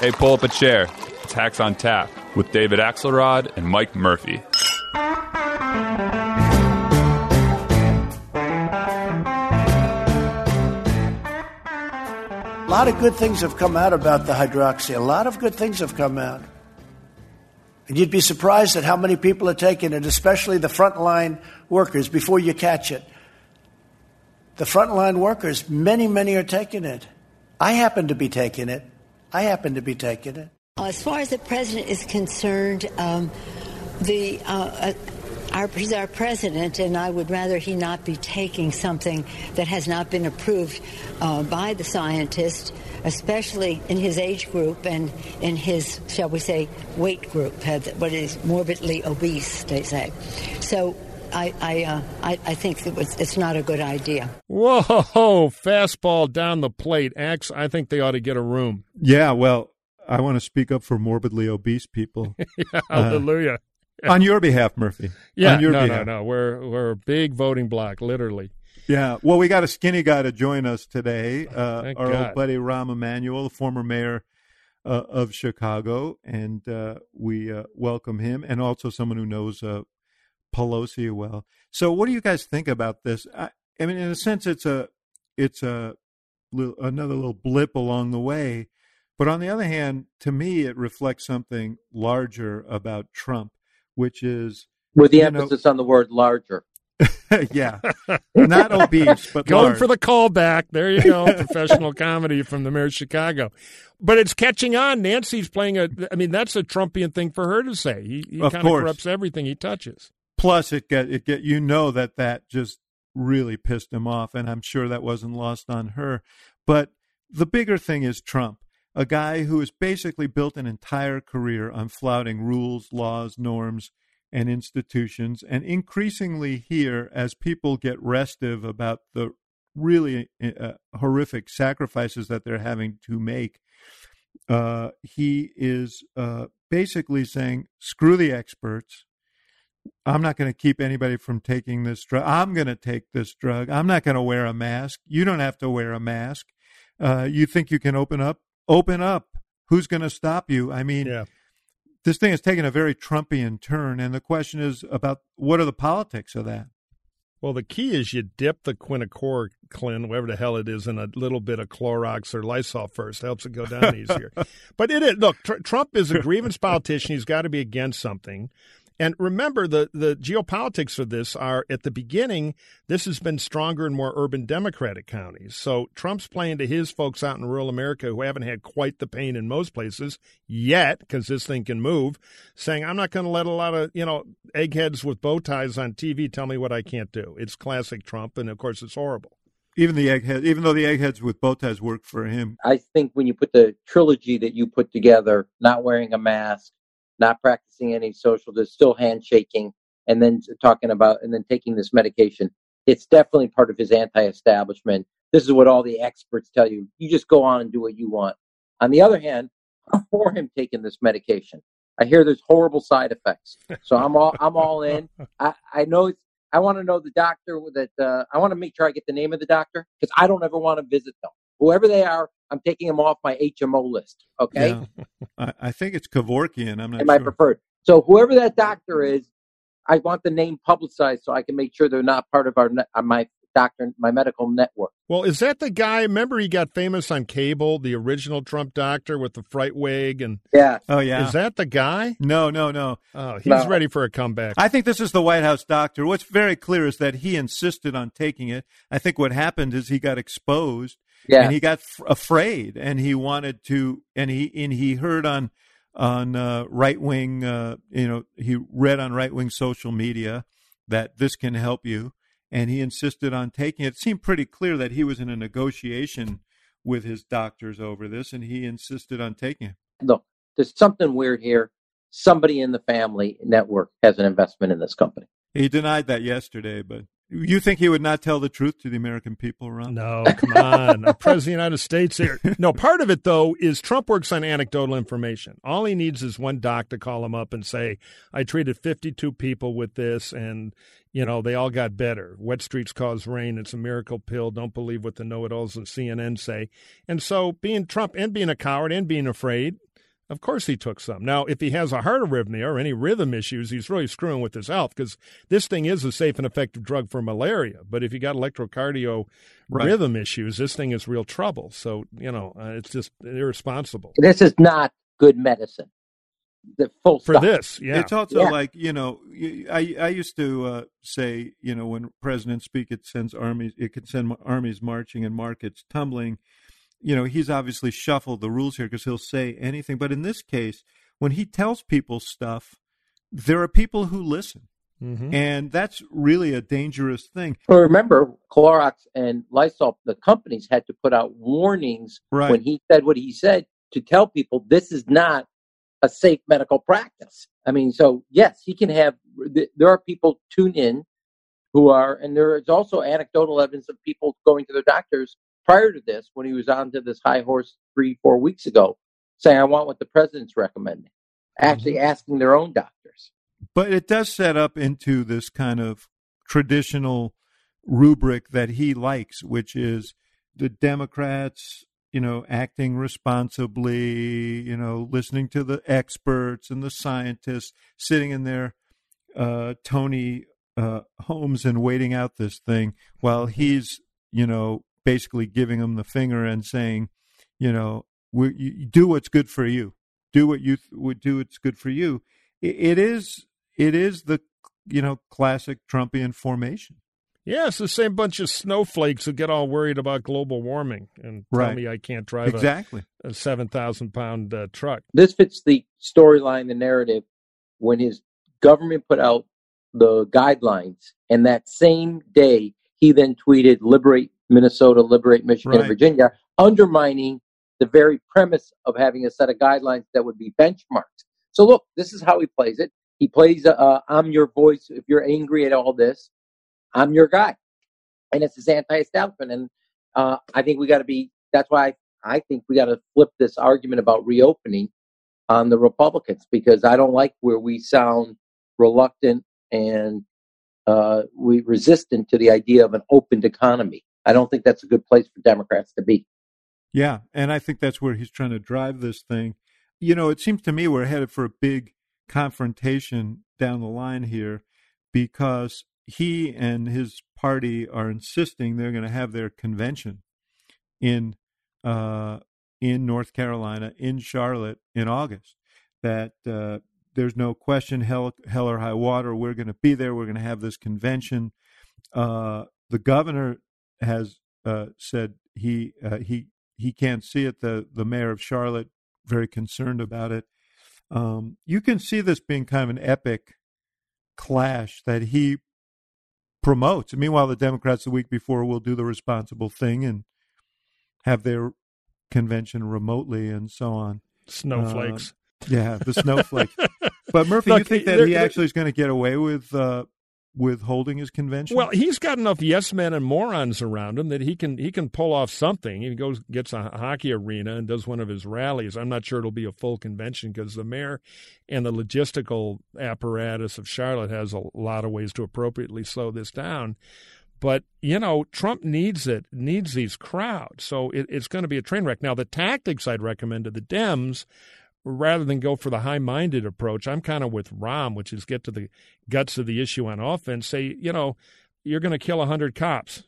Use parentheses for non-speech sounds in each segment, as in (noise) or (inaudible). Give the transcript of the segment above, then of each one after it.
Hey, pull up a chair. It's Hacks on Tap with David Axelrod and Mike Murphy. A lot of good things have come out about the hydroxy. A lot of good things have come out. And you'd be surprised at how many people are taking it, especially the frontline workers, before you catch it. The frontline workers, many, many are taking it. I happen to be taking it. I happen to be taking it. As far as the president is concerned, um, the uh, uh, our, he's our president, and I would rather he not be taking something that has not been approved uh, by the scientist, especially in his age group and in his, shall we say, weight group, what is morbidly obese, they say. So I I, uh, I, I think it was, it's not a good idea. Whoa, fastball down the plate. Axe, I think they ought to get a room. Yeah, well, I want to speak up for morbidly obese people. (laughs) yeah, hallelujah. Uh, on your behalf, Murphy. Yeah, on your no, behalf. no, no. We're we're a big voting block, literally. Yeah. Well, we got a skinny guy to join us today. Uh, our God. old buddy Rahm Emanuel, the former mayor uh, of Chicago, and uh, we uh, welcome him, and also someone who knows uh, Pelosi well. So, what do you guys think about this? I, I mean, in a sense, it's a it's a another little blip along the way, but on the other hand, to me, it reflects something larger about Trump, which is with the you know- emphasis on the word larger. (laughs) yeah, not obese, but Going large. for the callback. There you go. (laughs) Professional comedy from the mayor of Chicago. But it's catching on. Nancy's playing a. I mean, that's a Trumpian thing for her to say. He, he kind of corrupts everything he touches. Plus it get it get you know that that just really pissed him off and i'm sure that wasn't lost on her. But the bigger thing is trump a guy who has basically built an entire career on flouting rules laws norms and institutions and increasingly here as people get restive about the really uh, horrific sacrifices that they're having to make uh, he is uh, basically saying screw the experts I'm not going to keep anybody from taking this drug. I'm going to take this drug. I'm not going to wear a mask. You don't have to wear a mask. Uh, you think you can open up? Open up. Who's going to stop you? I mean, Yeah. this thing has taken a very Trumpian turn, and the question is about what are the politics of that? Well, the key is you dip the quinachloroquine, whatever the hell it is, in a little bit of Clorox or Lysol first. Helps it go down easier. (laughs) but it is look. Tr- Trump is a grievance politician. He's got to be against something. And remember, the the geopolitics of this are at the beginning. This has been stronger in more urban Democratic counties. So Trump's playing to his folks out in rural America who haven't had quite the pain in most places yet, because this thing can move. Saying, "I'm not going to let a lot of you know eggheads with bow ties on TV tell me what I can't do." It's classic Trump, and of course, it's horrible. Even the egghead, even though the eggheads with bow ties work for him, I think when you put the trilogy that you put together, not wearing a mask, not practicing any social, there's still handshaking, and then talking about, and then taking this medication, it's definitely part of his anti-establishment. This is what all the experts tell you. You just go on and do what you want. On the other hand, (laughs) for him taking this medication. I hear there's horrible side effects, so I'm all I'm all in. I I know. I want to know the doctor that. Uh, I want to make sure I get the name of the doctor because I don't ever want to visit them. Whoever they are, I'm taking them off my HMO list. Okay, Yeah. (laughs) I, I think it's Kevorkian. I'm not my sure. preferred. So whoever that doctor is, I want the name publicized so I can make sure they're not part of our my doctor my medical network. Well, is that the guy? Remember, he got famous on cable, the original Trump doctor with the fright wig, and Yeah, oh yeah. is that the guy? no, no, no. Oh, he's No. ready for a comeback. I think this is the White House doctor. What's very clear is that he insisted on taking it. I think what happened is he got exposed yeah. and he got f- afraid and he wanted to and he and he heard on on uh, right wing uh, you know he read on right wing social media that this can help you and he insisted on taking it. It seemed pretty clear that he was in a negotiation with his doctors over this and he insisted on taking it. Look, there's something weird here. Somebody in the family network has an investment in this company. He denied that yesterday, but you think he would not tell the truth to the American people, Rahm? No, come on. I'm president of the United States here. No, part of it, though, is Trump works on anecdotal information. All he needs is one doc to call him up and say, I treated 52 people with this, and, you know, they all got better. Wet streets cause rain. It's a miracle pill. Don't believe what the know it alls on CNN say. And so, being Trump and being a coward and being afraid, Of course he took some. Now, if he has a heart arrhythmia or any rhythm issues, he's really screwing with his health because this thing is a safe and effective drug for malaria. But if you got electrocardio right. rhythm issues, this thing is real trouble. So, you know, uh, it's just irresponsible. This is not good medicine. The full for stop. this, yeah. It's also Yeah. like you know, I I used to uh, say you know when presidents speak, it sends armies, it can send armies marching and markets tumbling. You know, he's obviously shuffled the rules here because he'll say anything. But in this case, when he tells people stuff, there are people who listen, Mhm. and that's really a dangerous thing. Well, remember, Clorox and Lysol, the companies had to put out warnings Right. when he said what he said to tell people this is not a safe medical practice. I mean, so yes, he can have. There are people tune in who are, and there is also anecdotal evidence of people going to their doctors prior to this when he was on to this high horse three, four weeks ago, saying, "I want what the president's recommending." Actually, asking their own doctors. But it does set up into this kind of traditional rubric that he likes, which is the Democrats, you know, acting responsibly, you know, listening to the experts and the scientists, sitting in their uh, Tony uh, homes and waiting out this thing while he's, you know, basically giving them the finger and saying, you know, we, you, do what's good for you. Do what you would do. What's good for you. It, it is. It is the you know classic Trumpian formation. Yeah, it's the same bunch of snowflakes who get all worried about global warming and tell Right. me I can't drive Exactly. a, a 7,000 pound uh, truck. this fits the storyline, the narrative, when his government put out the guidelines, and that same day he then tweeted, "Liberate Minnesota, liberate Michigan Right. and Virginia," undermining the very premise of having a set of guidelines that would be benchmarks. So look, this is how he plays it. He plays, uh, "I'm your voice." If you're angry at all this, I'm your guy, and it's his anti-establishment. And uh, I think we got to be. That's why I think we got to flip this argument about reopening on the Republicans because I don't like where we sound reluctant and uh, we resistant to the idea of an opened economy. I don't think that's a good place for Democrats to be. Yeah, and I think that's where he's trying to drive this thing. You know, it seems to me we're headed for a big confrontation down the line here because he and his party are insisting they're going to have their convention in uh, in North Carolina, in Charlotte, in August. That uh, there's no question, hell, hell or high water, we're going to be there. We're going to have this convention. Uh, the governor has uh, said he uh, he he can't see it. The the mayor of Charlotte very concerned about it. Um, you can see this being kind of an epic clash that he promotes. Meanwhile, the Democrats the week before will do the responsible thing and have their convention remotely and so on. Snowflakes. Yeah, the snowflake. (laughs) but Murphy, you think that he actually is going to get away with uh, with holding his convention? Well, he's got enough yes men and morons around him that he can he can pull off something. He goes gets a hockey arena and does one of his rallies. I'm not sure it'll be a full convention because the mayor and the logistical apparatus of Charlotte has a lot of ways to appropriately slow this down. But you know, Trump needs it, needs these crowds, so it, it's going to be a train wreck. Now, the tactics I'd recommend to the Dems rather than go for the high minded approach, I'm kind of with Rahm, which is get to the guts of the issue on offense. Say, you know, you're going to kill 100 cops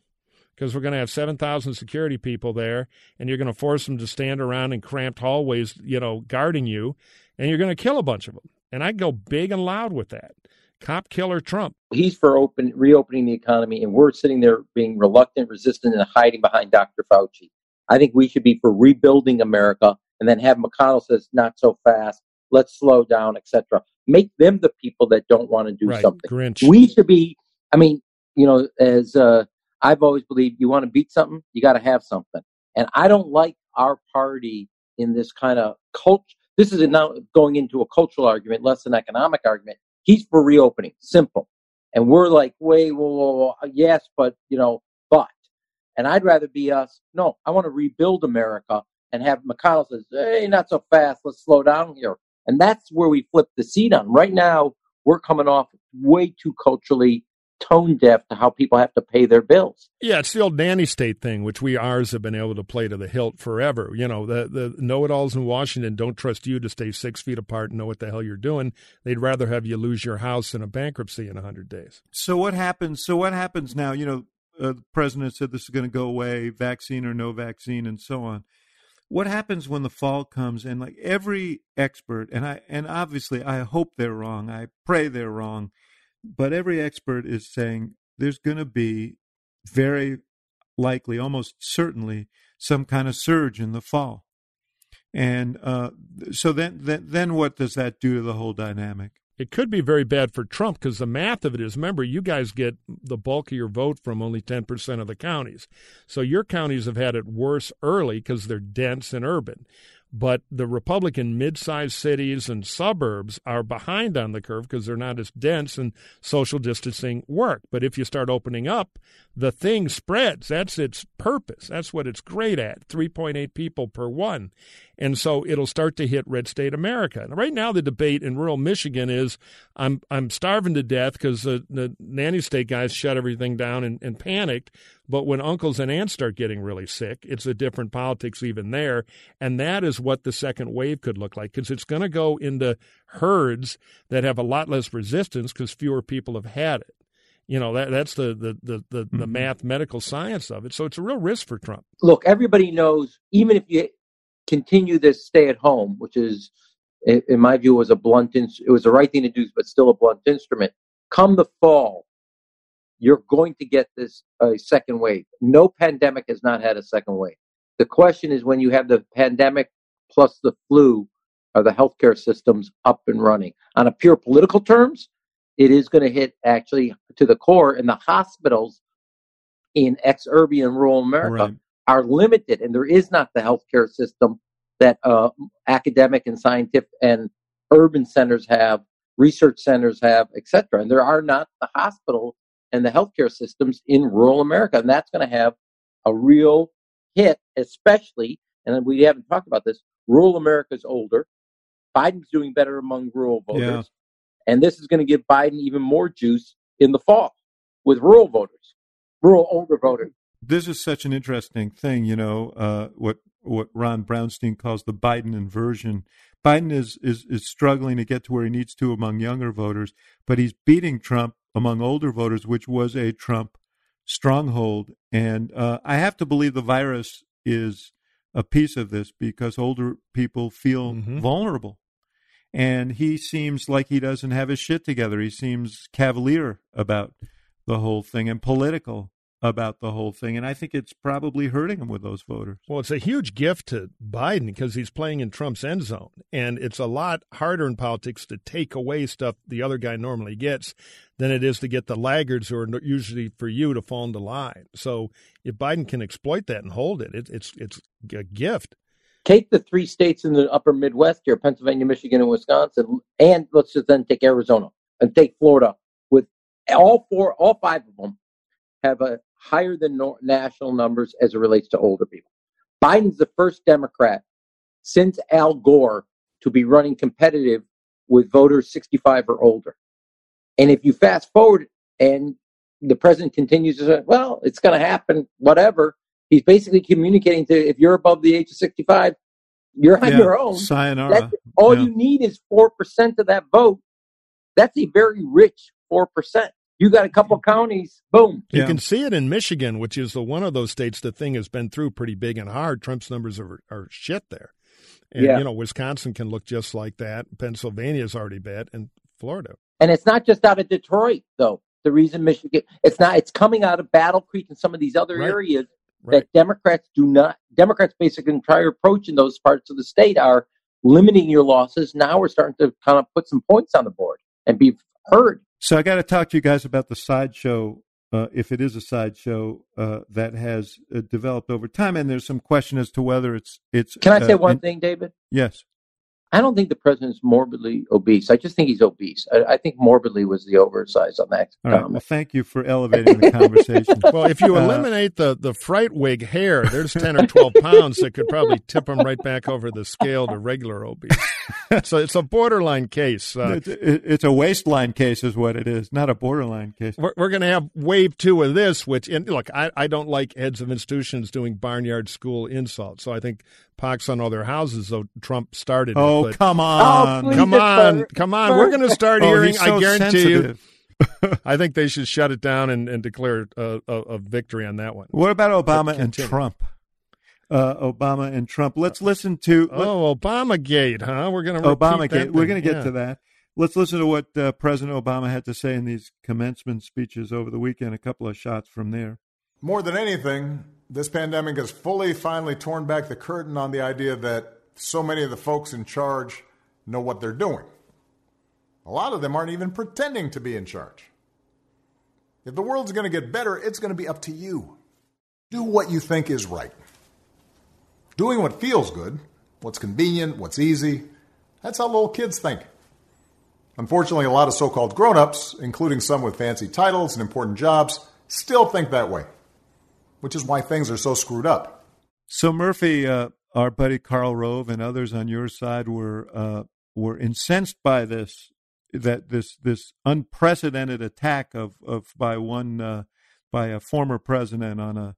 because we're going to have 7,000 security people there, and you're going to force them to stand around in cramped hallways, you know, guarding you, and you're going to kill a bunch of them. And I'd go big and loud with that. Cop killer Trump. He's for open reopening the economy, and we're sitting there being reluctant, resistant, and hiding behind Dr. Fauci. I think we should be for rebuilding America, and then have McConnell says not so fast. Let's slow down, etc. Make them the people that don't want to do right, something. Grinch. We should be. I mean, you know, as uh, I've always believed, you want to beat something, you got to have something. And I don't like our party in this kind of culture. This is now going into a cultural argument, less an economic argument. He's for reopening, simple. And we're like, wait, whoa, whoa, whoa, yes, but you know, but. And I'd rather be us. No, I want to rebuild America and have McConnell says, hey, not so fast. Let's slow down here. And that's where we flip the seat on. Right now, we're coming off way too culturally tone deaf to how people have to pay their bills. Yeah, it's the old nanny state thing, which we ours have been able to play to the hilt forever. You know, the the know-it-alls in Washington don't trust you to stay six feet apart and know what the hell you're doing. They'd rather have you lose your house in a bankruptcy in hundred days. So what happens? So what happens now? You know, uh, the president said this is going to go away, vaccine or no vaccine, and so on. What happens when the fall comes and like every expert and I and obviously I hope they're wrong. I pray they're wrong but every expert is saying there's going to be very likely, almost certainly, some kind of surge in the fall. And uh, so then, then, then what does that do to the whole dynamic? It could be very bad for Trump because the math of it is remember, you guys get the bulk of your vote from only 10% of the counties. So your counties have had it worse early because they're dense and urban but the Republican mid-sized cities and suburbs are behind on the curve because they're not as dense and social distancing work. But if you start opening up, the thing spreads. That's its purpose. That's what it's great at. 3.8 people per one. And so it'll start to hit red state America. And right now, the debate in rural Michigan is I'm I'm starving to death because the, the nanny state guys shut everything down and, and panicked. But when uncles and aunts start getting really sick, it's a different politics even there. And that is what the second wave could look like because it's going to go into herds that have a lot less resistance because fewer people have had it. You know that that's the the the the, mm-hmm. the mathematical science of it. So it's a real risk for Trump. Look, everybody knows. Even if you continue this stay at home, which is, in my view, was a blunt. it was the right thing to do, but still a blunt instrument. Come the fall, you're going to get this uh, second wave. No pandemic has not had a second wave. The question is when you have the pandemic plus the flu, are the healthcare systems up and running? On a pure political terms, it is going to hit actually to the core, and the hospitals in ex-urban and rural America right are limited, and there is not the healthcare system that uh, academic and scientific and urban centers have, research centers have, etc. And there are not the hospital and the healthcare systems in rural America, and that's going to have a real hit, especially. And we haven't talked about this. Rural America is older. Biden's doing better among rural voters, yeah. and this is going to give Biden even more juice in the fall with rural voters, rural older voters this is such an interesting thing, you know, uh, what what Ron Brownstein calls the Biden inversion. Biden is, is is struggling to get to where he needs to among younger voters, but he's beating Trump among older voters, which was a Trump stronghold. And uh, I have to believe the virus is a piece of this because older people feel mm-hmm. vulnerable. And he seems like he doesn't have his shit together. He seems cavalier about the whole thing and political about the whole thing. And I think it's probably hurting him with those voters. Well, it's a huge gift to Biden because he's playing in Trump's end zone. And it's a lot harder in politics to take away stuff the other guy normally gets than it is to get the laggards who are usually for you to fall into line. So if Biden can exploit that and hold it, it it's, it's a gift. Take the three states in the upper Midwest here Pennsylvania, Michigan, and Wisconsin, and let's just then take Arizona and take Florida with all four, all five of them have a higher than national numbers as it relates to older people. Biden's the first Democrat since Al Gore to be running competitive with voters 65 or older. And if you fast forward and the president continues to say, well, it's going to happen, whatever, he's basically communicating to if you're above the age of 65, you're on yeah, your own. Sayonara. That's, all yeah. you need is 4% of that vote. That's a very rich 4%. You got a couple counties, boom. You yeah. can see it in Michigan, which is the one of those states the thing has been through pretty big and hard. Trump's numbers are, are shit there. And, yeah. you know, Wisconsin can look just like that. Pennsylvania's already bad, and Florida. And it's not just out of Detroit, though. The reason Michigan, it's not, it's coming out of Battle Creek and some of these other right. areas right. that Democrats do not, Democrats basically entire approach in those parts of the state are limiting your losses. Now we're starting to kind of put some points on the board and be heard. So I got to talk to you guys about the sideshow, uh, if it is a sideshow uh, that has uh, developed over time, and there's some question as to whether it's it's. Can I say uh, one in, thing, David? Yes. I don't think the president's morbidly obese. I just think he's obese. I, I think morbidly was the oversize on that. All right. Well, thank you for elevating the conversation. (laughs) well, if you uh, eliminate the the fright wig hair, there's ten or twelve pounds that could probably tip him right back over the scale to regular obese. (laughs) (laughs) so it's a borderline case. Uh, it's, it's, a waistline case, is what it is, not a borderline case. We're, we're going to have wave two of this, which, and look, I, I don't like heads of institutions doing barnyard school insults. So I think pox on all their houses, though Trump started. Oh, it, come on. Oh, come on. Come on. We're going to start oh, hearing, so I guarantee sensitive. you. (laughs) I think they should shut it down and, and declare a, a, a, victory on that one. What about Obama and Trump? Uh, Obama and Trump. Let's listen to. Oh, Obama Gate, huh? We're going to Obama Gate. We're going to get yeah. to that. Let's listen to what uh, President Obama had to say in these commencement speeches over the weekend. A couple of shots from there. More than anything, this pandemic has fully, finally torn back the curtain on the idea that so many of the folks in charge know what they're doing. A lot of them aren't even pretending to be in charge. If the world's going to get better, it's going to be up to you. Do what you think is right. Doing what feels good, what's convenient, what's easy, that's how little kids think. Unfortunately, a lot of so called grown ups, including some with fancy titles and important jobs, still think that way, which is why things are so screwed up. So, Murphy, uh, our buddy Karl Rove and others on your side were uh, were incensed by this that this this unprecedented attack of of by one uh, by a former president on a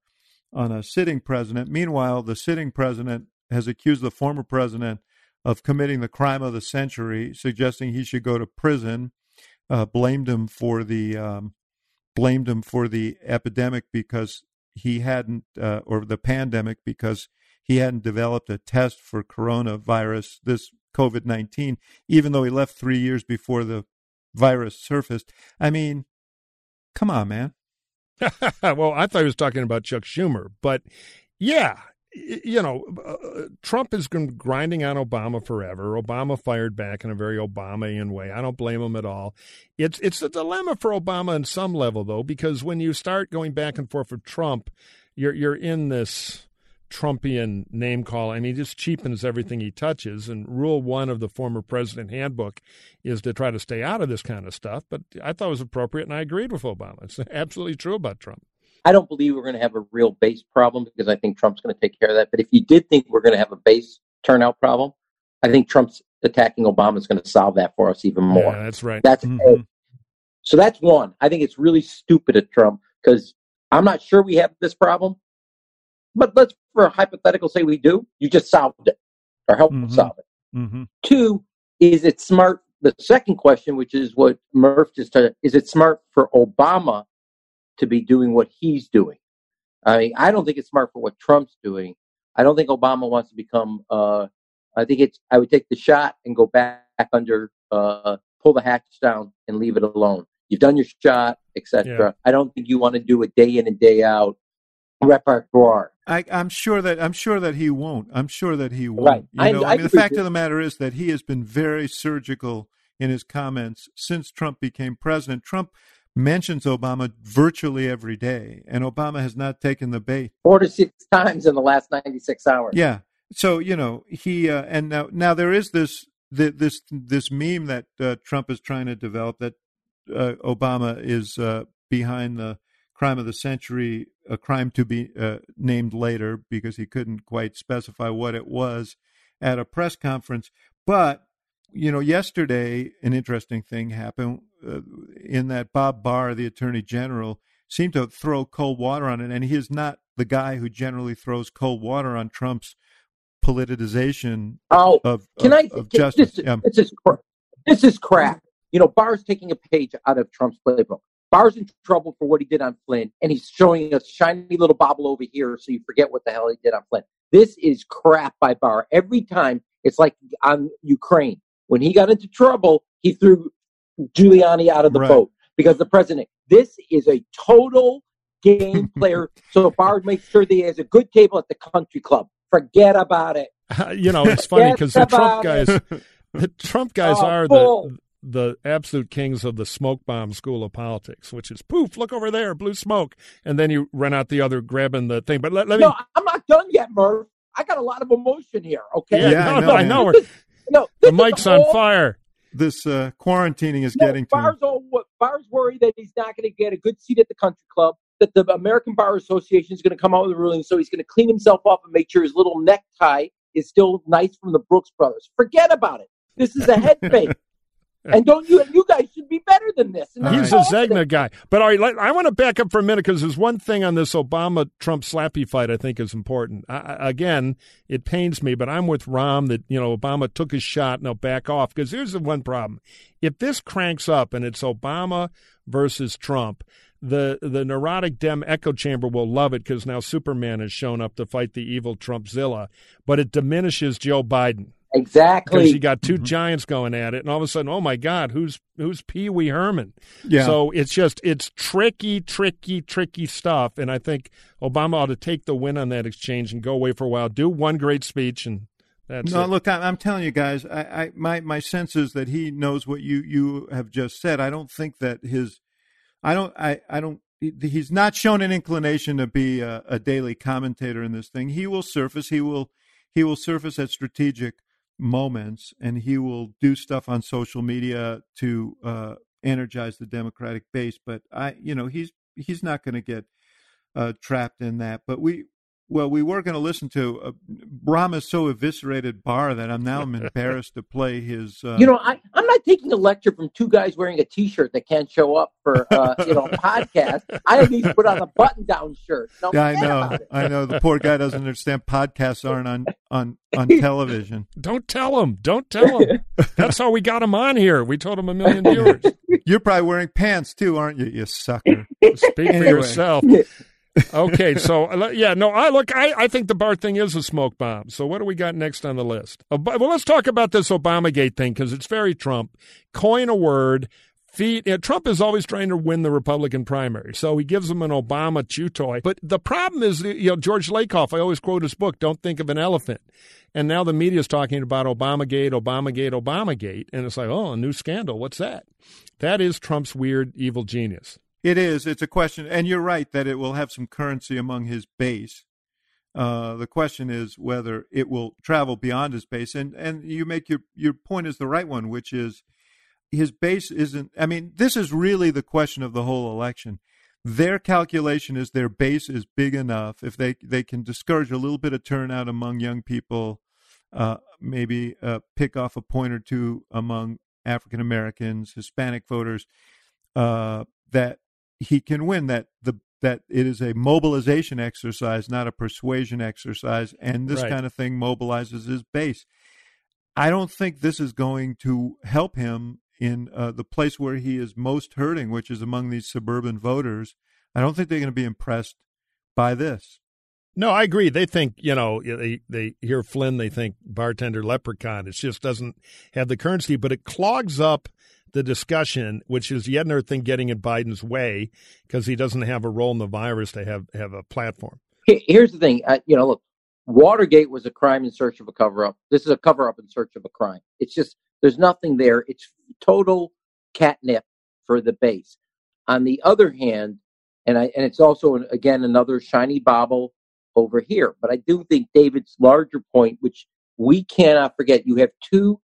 on a sitting president. Meanwhile, the sitting president has accused the former president of committing the crime of the century, suggesting he should go to prison. Uh, blamed him for the um, blamed him for the epidemic because he hadn't, uh, or the pandemic because he hadn't developed a test for coronavirus, this COVID nineteen, even though he left three years before the virus surfaced. I mean, come on, man. (laughs) well, I thought he was talking about Chuck Schumer, but yeah, you know, uh, Trump has been grinding on Obama forever. Obama fired back in a very Obamaian way. I don't blame him at all. It's it's a dilemma for Obama on some level, though, because when you start going back and forth with Trump, you're you're in this Trumpian name call, and he just cheapens everything he touches. And rule one of the former president handbook is to try to stay out of this kind of stuff. But I thought it was appropriate, and I agreed with Obama. It's (laughs) absolutely true about Trump. I don't believe we're going to have a real base problem because I think Trump's going to take care of that. But if you did think we're going to have a base turnout problem, I think Trump's attacking Obama is going to solve that for us even more. Yeah, that's right. That's mm-hmm. so that's one. I think it's really stupid of Trump because I'm not sure we have this problem. But let's, for a hypothetical, say we do. You just solved it or help Mhm. solve it. Mm-hmm. Two, is it smart? The second question, which is what Murph just said, is it smart for Obama to be doing what he's doing? I mean, I don't think it's smart for what Trump's doing. I don't think Obama wants to become. Uh, I think it's. I would take the shot and go back under, uh, pull the hatch down and leave it alone. You've done your shot, etc. Yeah. I don't think you want to do it day in and day out repertoire. I, I'm sure that I'm sure that he won't. I'm sure that he won't. Right. You I- know, I I, mean, the fact of the matter is that he has been very surgical in his comments since Trump became president. Trump mentions Obama virtually every day, and Obama has not taken the bait. Four to six times in the last ninety-six hours. Yeah. So you know he uh, and now now there is this this this meme that uh, Trump is trying to develop that uh, Obama is uh, behind the crime of the century, a crime to be uh, named later because he couldn't quite specify what it was at a press conference. But you know, yesterday an interesting thing happened uh, in that Bob Barr, the Attorney General, seemed to throw cold water on it, and he is not the guy who generally throws cold water on Trump's politicization Oh, of, Can of, I? of can- justice. This, Yeah. this is crap. This is crap. You know, Barr's taking a page out of Trump's playbook. Barr's in trouble for what he did on Flynn, and he's showing a shiny little bobble over here, so you forget what the hell he did on Flynn. This is crap by Barr. Every time, it's like on Ukraine. When he got into trouble, he threw Giuliani out of the Right. boat because the president. This is a total game (laughs) player. so Barr makes sure that he has a good table at the country club. Forget about it. (laughs) you know, it's funny because the Trump guys, (laughs) the Trump guys Oh, are bull. the the absolute kings of the smoke bomb school of politics, which is poof, look over there, blue smoke, and then you run out the other grabbing the thing. But let, let me, No, I'm not done yet, Murph. I got a lot of emotion here. Okay. yeah, Yeah, I know, no, I man. know. No, The this is mic's on all- fire. This uh, quarantining is No, getting to him. All what Barr's worried that he's not going to get a good seat at the country club. That the American Bar Association is going to come out with a ruling, so he's going to clean himself up and make sure his little necktie is still nice from the Brooks Brothers. Forget about it. This is a head fake. (laughs) and don't you? You guys should be better than this. And He's a Zegna guy. But all right, let, I want to back up for a minute because there's one thing on this Obama Trump slappy fight I think is important. I, again, it pains me, but I'm with Rahm that you know Obama took his shot. and he'll back off because here's the one problem: if this cranks up and it's Obama versus Trump, the the neurotic Dem echo chamber will love it because now Superman has shown up to fight the evil Trumpzilla, but it diminishes Joe Biden. Exactly. Because you got 2 mm-hmm. giants going at it, and all of a sudden, oh my God, who's who's Pee Wee Herman? Yeah. So it's just it's tricky, tricky, tricky stuff, and I think Obama ought to take the win on that exchange and go away for a while, do one great speech, and that's no. It. Look, I, am telling you guys, I, I my my sense is that he knows what you you have just said. I don't think that his, I don't, I I don't. He's not shown an inclination to be a, a daily commentator in this thing. He will surface. He will he will surface at strategic moments, and he will do stuff on social media to uh, energize the Democratic base. But I, you know, he's he's not going to get uh, trapped in that. But we well, we were going to listen to uh, Brahma's so eviscerated Barr that I'm now I'm (laughs) embarrassed to play his. Uh, you know, I, I'm not taking a lecture from two guys wearing a T-shirt that can't show up for uh, you know a (laughs) podcast. I at least put on a button-down shirt. yeah, I know. I know. The poor guy doesn't understand podcasts aren't on on on (laughs) television. Don't tell him. Don't tell him. That's how we got him on here. We told him a million viewers. You're probably wearing pants too, aren't you? You sucker. Speak anyway. for yourself okay, so uh, yeah, no, I look, I, I think the Barr thing is a smoke bomb. So what do we got next on the list? Well, let's talk about this Obamagate thing because it's very Trump. Coin a word. Feet. Uh, Trump is always trying to win the Republican primary, so he gives them an Obama chew toy. But the problem is, you know, George Lakoff. I always quote his book, "Don't think of an elephant." And now the media is talking about Obamagate, Obamagate, Obamagate, and it's like, oh, a new scandal. What's that? That is Trump's weird, evil genius. It is. It's a question, and you're right that it will have some currency among his base. Uh, the question is whether it will travel beyond his base, and and you make your your point is the right one, which is his base isn't. I mean, this is really the question of the whole election. Their calculation is their base is big enough if they they can discourage a little bit of turnout among young people, uh, maybe uh, pick off a point or two among African Americans, Hispanic voters, uh, that he can win that the that it is a mobilization exercise, not a persuasion exercise, and this right. kind of thing mobilizes his base. I don't think this is going to help him in uh, the place where he is most hurting, which is among these suburban voters. I don't think they're going to be impressed by this. No, I agree. They think, you know, they, they hear Flynn, they think bartender leprechaun. It just doesn't have the currency, but it clogs up the discussion, which is yet another thing getting in Biden's way because he doesn't have a role in the virus to have, have a platform. Here's the thing, uh, you know, look, Watergate was a crime in search of a cover up. This is a cover up in search of a crime. It's just there's nothing there. It's total catnip for the base. On the other hand, and I and it's also again another shiny bauble over here. But I do think David's larger point, which we cannot forget, you have two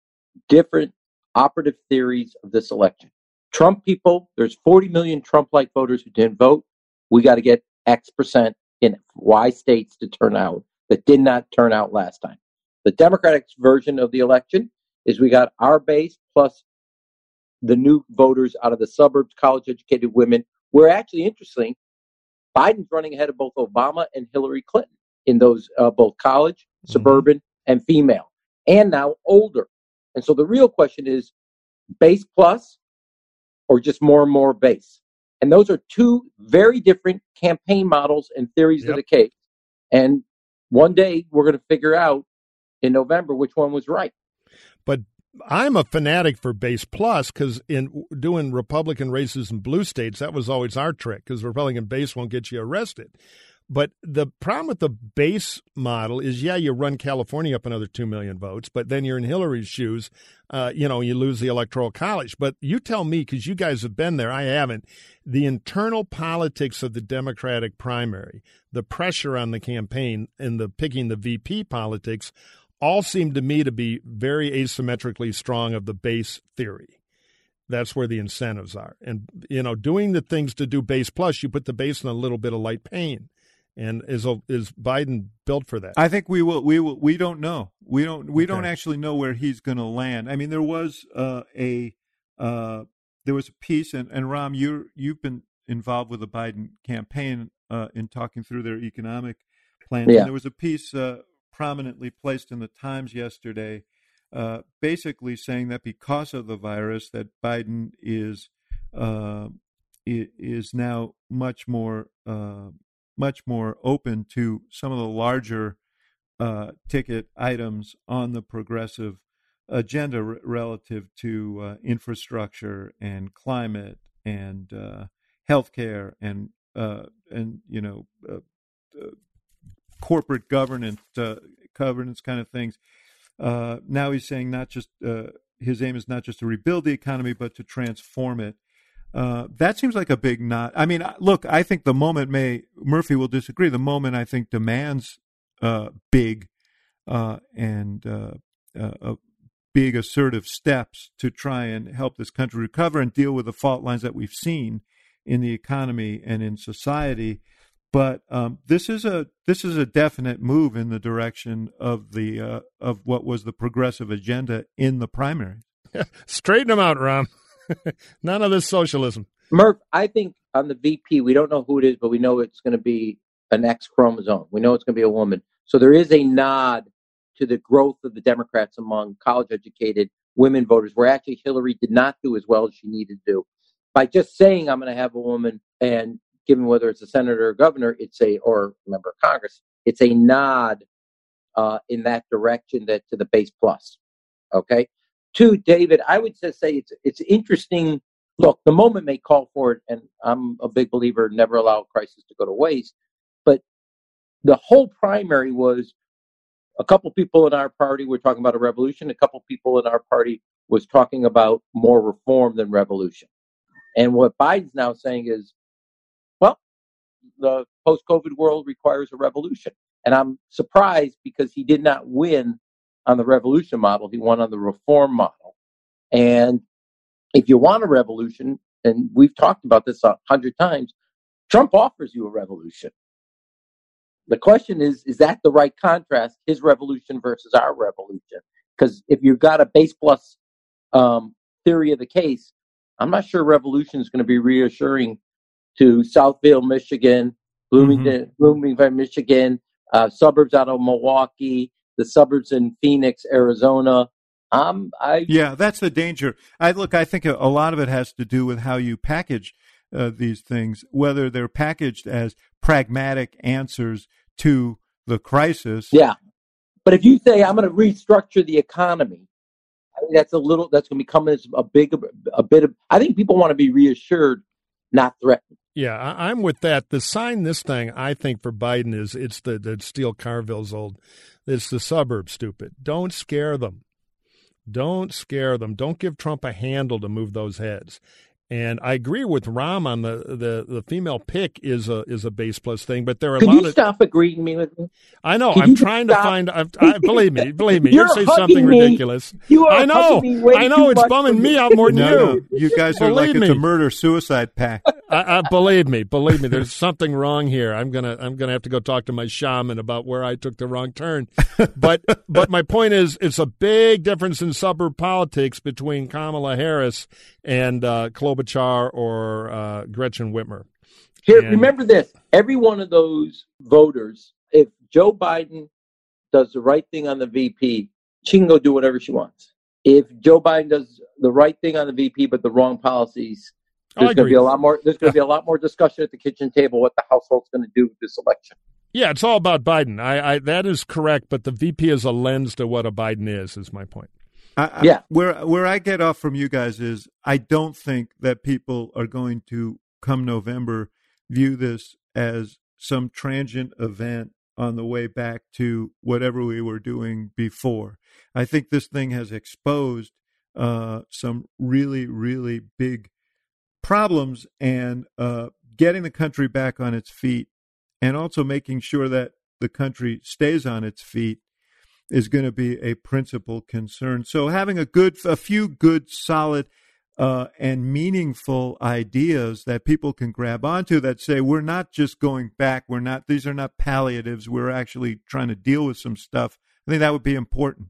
different operative theories of this election. Trump people, there's 40 million Trump like voters who didn't vote. We got to get X percent in Y states to turn out that did not turn out last time. The Democratic version of the election is we got our base plus the new voters out of the suburbs, college educated women. We're actually interesting. Biden's running ahead of both Obama and Hillary Clinton in those uh, both college, mm-hmm. suburban, and female, and now older. And so the real question is base plus or just more and more base? And those are two very different campaign models and theories yep. of the case. And one day we're going to figure out in November which one was right. But I'm a fanatic for base plus because in doing Republican races in blue states, that was always our trick because Republican base won't get you arrested. But the problem with the base model is, yeah, you run California up another 2 million votes, but then you're in Hillary's shoes. Uh, you know, you lose the Electoral College. But you tell me, because you guys have been there, I haven't, the internal politics of the Democratic primary, the pressure on the campaign, and the picking the VP politics all seem to me to be very asymmetrically strong of the base theory. That's where the incentives are. And, you know, doing the things to do base plus, you put the base in a little bit of light pain And is is Biden built for that? I think we will. We will. We don't know. We don't. We Okay. don't actually know where he's going to land. I mean, there was uh, a uh, there was a piece, and, and Rahm, you you've been involved with the Biden campaign uh, in talking through their economic plan. Yeah. And there was a piece uh, prominently placed in the Times yesterday, uh, basically saying that because of the virus, that Biden is uh, is now much more uh, much more open to some of the larger uh, ticket items on the progressive agenda r- relative to uh, infrastructure and climate and uh, healthcare and uh, and you know uh, uh, corporate governance governance kind of things. Now he's saying not just his aim is not just to rebuild the economy but to transform it. Uh, that seems like a big nod. I mean, look, I think the moment may Murphy will disagree. The moment I think demands uh, big uh, and uh, uh, big assertive steps to try and help this country recover and deal with the fault lines that we've seen in the economy and in society. But um, this is a this is a definite move in the direction of the of what was the progressive agenda in the primary. (laughs) Straighten them out, Rahm. (laughs) None of this socialism. Murph, I think on the VP, we don't know who it is, but we know it's going to be an X chromosome. We know it's going to be a woman. So there is a nod to the growth of the Democrats among college educated women voters, where actually Hillary did not do as well as she needed to do. By just saying, I'm going to have a woman, and given whether it's a senator or governor, it's a, or a member of Congress, it's a nod uh, in that direction that to the base plus. Okay. Two, David, I would just say it's it's interesting look, the moment may call for it, and I'm a big believer never allow a crisis to go to waste. But the whole primary was a couple people in our party were talking about a revolution. A couple people in our party was talking about more reform than revolution. And what Biden's now saying is, well, the post-COVID world requires a revolution. And I'm surprised because he did not win on the revolution model. He won on the reform model. And if you want a revolution, and we've talked about this a hundred times, Trump offers you a revolution. The question is, is that the right contrast, his revolution versus our revolution? Because if you've got a base plus um, theory of the case, I'm not sure revolution is going to be reassuring to Southfield, Michigan, Bloomington, Bloomington, Michigan, uh, suburbs out of Milwaukee, the suburbs in Phoenix, Arizona. Um, I Yeah, that's the danger. I look. I think a, a lot of it has to do with how you package uh, these things, whether they're packaged as pragmatic answers to the crisis. Yeah. But if you say I'm going to restructure the economy, I think that's a little that's going to become as a big a bit of. I think people want to be reassured, not threatened. Yeah, I, I'm with that. The sign this thing, I think, for Biden is it's the, the Steel Carville's old. It's the suburbs, stupid. Don't scare them. Don't scare them. Don't give Trump a handle to move those heads. And I agree with Rahm on the, the, the female pick is a is a base plus thing, but there are a Could lot you of stop agreeing me with me? I know. Could I'm you trying to find. I've, I believe me. Believe me. You're you say something me. ridiculous. You are I know. me way I know. It's bumming me me. out more than No, you. no, you guys are like Believe it's a murder suicide pact. I, I believe me, believe me. There's something wrong here. I'm gonna, I'm gonna have to go talk to my shaman about where I took the wrong turn. But, but my point is, it's a big difference in suburb politics between Kamala Harris and uh, Klobuchar or uh, Gretchen Whitmer. Here, And- remember this: every one of those voters, if Joe Biden does the right thing on the VP, she can go do whatever she wants. If Joe Biden does the right thing on the VP but the wrong policies, there's going to be a lot more. There's going to be a (laughs) lot more discussion at the kitchen table what the household's going to do with this election. Yeah, it's all about Biden. I, I that is correct, but the VP is a lens to what a Biden is. Is my point. I, I- Yeah. Where where I get off from you guys is I don't think that people are going to come November view this as some transient event on the way back to whatever we were doing before. I think this thing has exposed uh, some really really big problems and uh, getting the country back on its feet and also making sure that the country stays on its feet is going to be a principal concern. So having a good, a few good, solid uh, and meaningful ideas that people can grab onto that say we're not just going back. We're not these are not palliatives. We're actually trying to deal with some stuff. I think that would be important.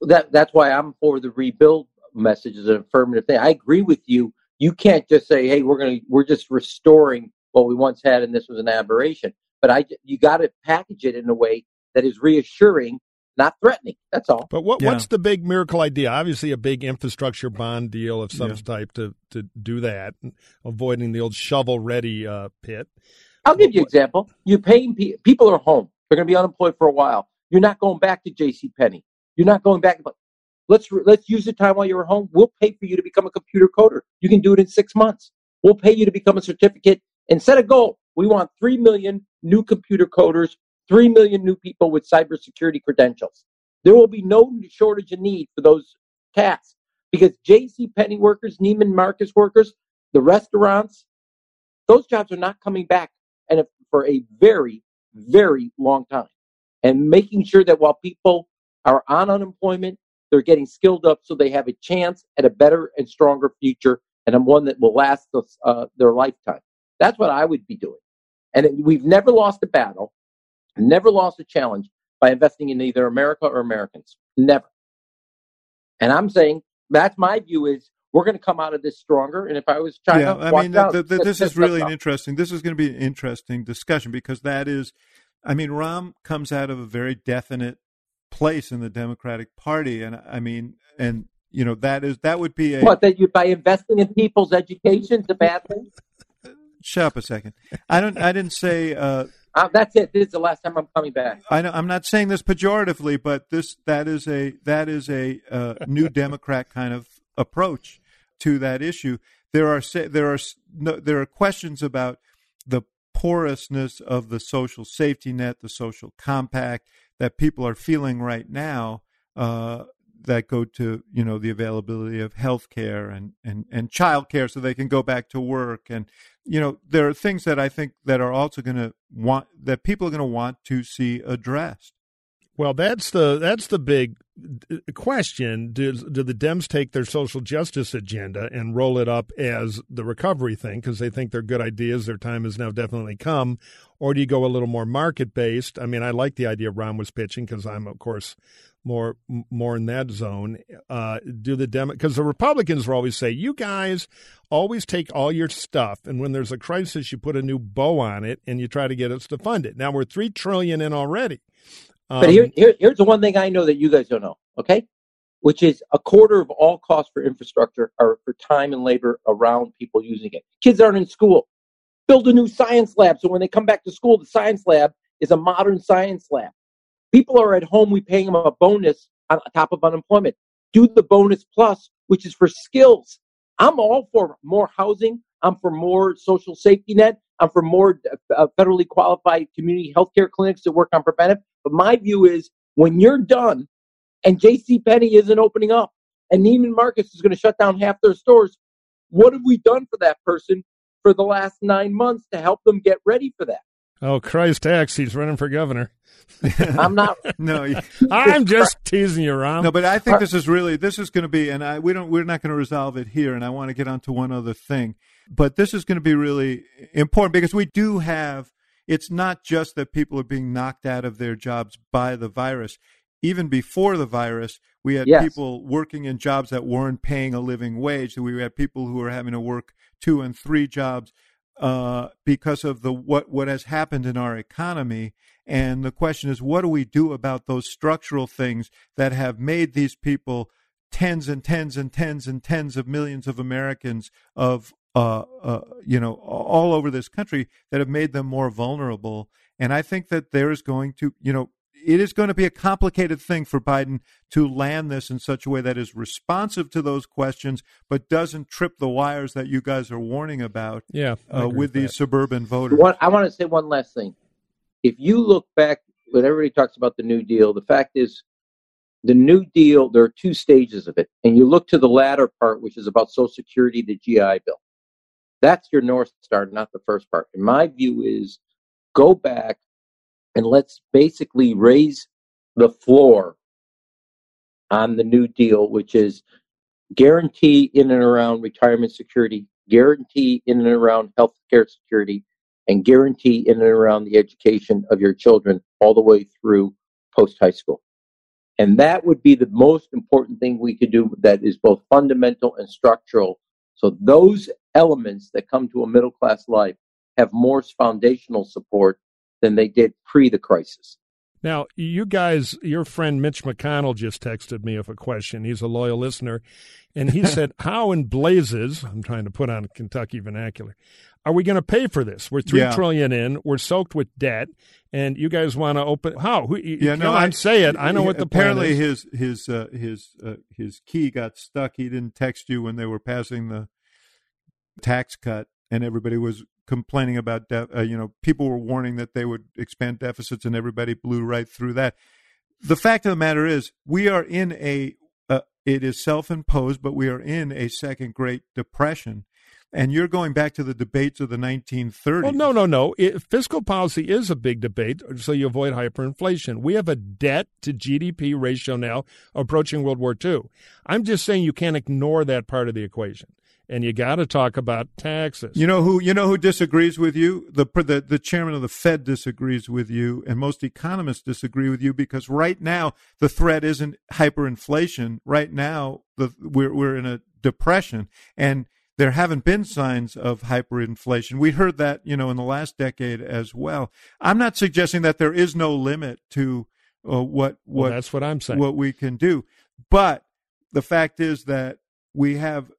That that's why i'm for the rebuild message as an affirmative thing. I agree with you you can't just say hey we're going to we're just restoring what we once had and this was an aberration but i you got to package it in a way that is reassuring not threatening. That's all. But what, yeah. what's the big miracle idea? Obviously, a big infrastructure bond deal of some yeah. type to to do that, avoiding the old shovel ready uh, pit. I'll give you an example. You're paying people are home. They're going to be unemployed for a while. You're not going back to J.C. Penney. You're not going back. Let's let's use the time while you're at home. We'll pay for you to become a computer coder. You can do it in six months. We'll pay you to become a certificate and set a goal. We want three million new computer coders 3 million new people with cybersecurity credentials. There will be no shortage of need for those tasks because J.C. Penney workers, Neiman Marcus workers, the restaurants, those jobs are not coming back and for a very, very long time. And making sure that while people are on unemployment, they're getting skilled up so they have a chance at a better and stronger future and one that will last uh, their lifetime. That's what I would be doing. And we've never lost a battle never lost a challenge by investing in either America or Americans. Never. And I'm saying that's my view is we're going to come out of this stronger. And if I was China, yeah, I mean, the, the, this is really an interesting. This is going to be an interesting discussion because that is, I mean, Rahm comes out of a very definite place in the Democratic Party, and I mean, and you know that is that would be a what that you by investing in people's education is a bad thing. Shut up a second. I don't. I didn't say. Uh, uh, that's it. This is the last time I'm coming back. I know, I'm not saying this pejoratively, but this that is a that is a uh, new Democrat kind of approach to that issue. There are there are no, there are questions about the porousness of the social safety net, the social compact that people are feeling right now. Uh, that go to you know the availability of health care and and and child care so they can go back to work and you know there are things that i think that are also going to want that people are going to want to see addressed well that's the that's the big uh, question do, do the dems take their social justice agenda and roll it up as the recovery thing because they think they're good ideas their time has now definitely come or do you go a little more market based i mean i like the idea Rahm was pitching because i'm of course more more in that zone. Uh, do the Dem because the Republicans will always say, "You guys always take all your stuff, and when there's a crisis, you put a new bow on it and you try to get us to fund it." Now we're three trillion in already. Um, but here, here, here's the one thing I know that you guys don't know. Okay, which is a quarter of all costs for infrastructure are for time and labor around people using it. Kids aren't in school. Build a new science lab so when they come back to school, the science lab is a modern science lab. People are at home, we paying them a bonus on top of unemployment. Do the bonus plus, which is for skills. I'm all for more housing. I'm for more social safety net. I'm for more uh, federally qualified community healthcare clinics that work on preventive. But my view is when you're done and J.C. Penney isn't opening up and Neiman Marcus is going to shut down half their stores, what have we done for that person for the last nine months to help them get ready for that? Oh, Christ X, he's running for governor. (laughs) I'm not. (laughs) no, (laughs) I'm just teasing you, Rahm. No, but I think this is really this is going to be, and I we don't we're not going to resolve it here. And I want to get on to one other thing, but this is going to be really important because we do have. It's not just that people are being knocked out of their jobs by the virus. Even before the virus, we had yes. people working in jobs that weren't paying a living wage. We had people who were having to work two and three jobs uh, because of the what what has happened in our economy. And the question is, what do we do about those structural things that have made these people tens and tens and tens and tens of millions of Americans of uh, uh, you know all over this country that have made them more vulnerable. And I think that there is going to you know it is going to be a complicated thing for Biden to land this in such a way that is responsive to those questions, but doesn't trip the wires that you guys are warning about. Yeah, uh, with, these that. suburban voters. One, I want to say one last thing. If you look back when everybody talks about the New Deal, the fact is, the New Deal. There are two stages of it, and you look to the latter part, which is about Social Security, the GI Bill. That's your north star, not the first part. And my view is, go back and let's basically raise the floor on the New Deal, which is guarantee in and around retirement security, guarantee in and around health care security, and guarantee in and around the education of your children all the way through post high school. And that would be the most important thing we could do that is both fundamental and structural. So those elements that come to a middle class life have more foundational support than they did pre the crisis. Now, you guys, your friend Mitch McConnell just texted me with a question. He's a loyal listener. And he (laughs) said, How in blazes, I'm trying to put on Kentucky vernacular, are we going to pay for this? We're three yeah. trillion in, we're soaked with debt, and you guys want to open. How? Who, yeah, no, I say it. I know what the apparently his his uh, his uh, his key got stuck. He didn't text you when they were passing the tax cut, and everybody was complaining about, de- uh, you know, people were warning that they would expand deficits, and everybody blew right through that. The fact of the matter is, we are in a, uh, it is self imposed, but we are in a second Great Depression. And you're going back to the debates of the 1930s. Well, no, no, no. It, fiscal policy is a big debate, so you avoid hyperinflation. We have a debt to GDP ratio now approaching World War II. I'm just saying you can't ignore that part of the equation and you got to talk about taxes. You know who you know who disagrees with you? The, the the chairman of the Fed disagrees with you, and most economists disagree with you because right now the threat isn't hyperinflation. Right now, the we're we're in a depression, and there haven't been signs of hyperinflation. We heard that you know in the last decade as well. I'm not suggesting that there is no limit to uh, what what well, that's what I'm saying. What we can do, but the fact is that we have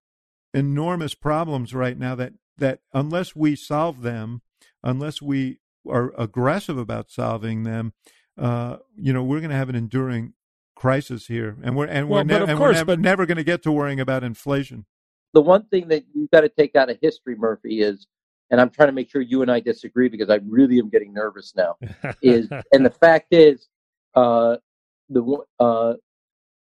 enormous problems right now that that unless we solve them, unless we are aggressive about solving them, uh, you know, we're going to have an enduring crisis here, and we're and well, we're, ne- and course, we're never, but... never going to get to worrying about inflation. The one thing that you've got to take out of history, Murphy, is, and I'm trying to make sure you and I disagree because I really am getting nervous now. (laughs) is and the fact is, uh, the uh,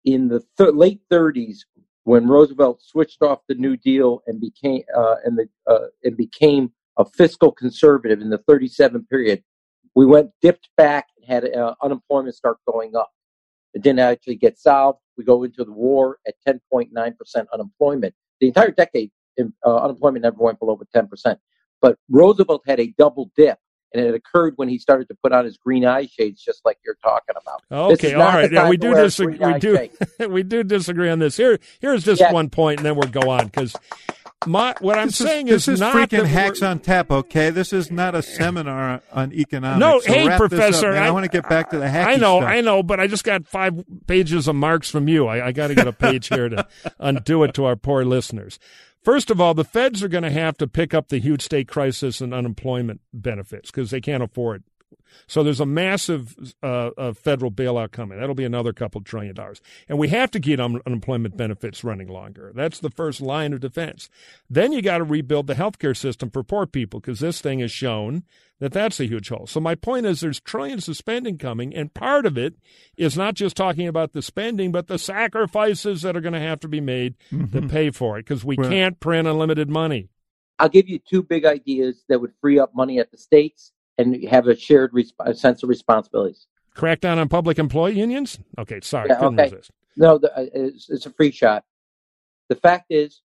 in the th- late 30s, when Roosevelt switched off the New Deal and became uh, and the uh, and became a fiscal conservative in the 37 period, we went dipped back and had uh, unemployment start going up. It didn't actually get solved. We go into the war at 10.9 percent unemployment. The entire decade, uh, unemployment never went below 10 percent. But Roosevelt had a double dip and it occurred when he started to put on his green eye shades, just like you're talking about. Okay, all right. Yeah, we do disagree. We do. (laughs) we do disagree on this. Here, here's just yeah. one point, and then we'll go on because. My, what I'm this saying is, is, this is freaking hacks on tap. Okay, this is not a seminar on economics. No, so hey, professor, up, I, I, want to get back to the hacky I know, stuff. I know, but I just got five pages of marks from you. I, I got to get a page here to (laughs) undo it to our poor listeners. First of all, the feds are going to have to pick up the huge state crisis and unemployment benefits because they can't afford It. so there's a massive uh, uh, federal bailout coming. That'll be another couple trillion dollars. And we have to keep un- unemployment benefits running longer. That's the first line of defense. Then you got to rebuild the healthcare system for poor people because this thing has shown that that's a huge hole. So my point is there's trillions of spending coming, and part of it is not just talking about the spending, but the sacrifices that are going to have to be made mm-hmm. to pay for it because we right. can't print unlimited money. I'll give you two big ideas that would free up money at the states and have a shared resp- sense of responsibilities. Crackdown on public employee unions? Okay, sorry, yeah, okay. Resist. No, the, uh, it's, it's a free shot. The fact is,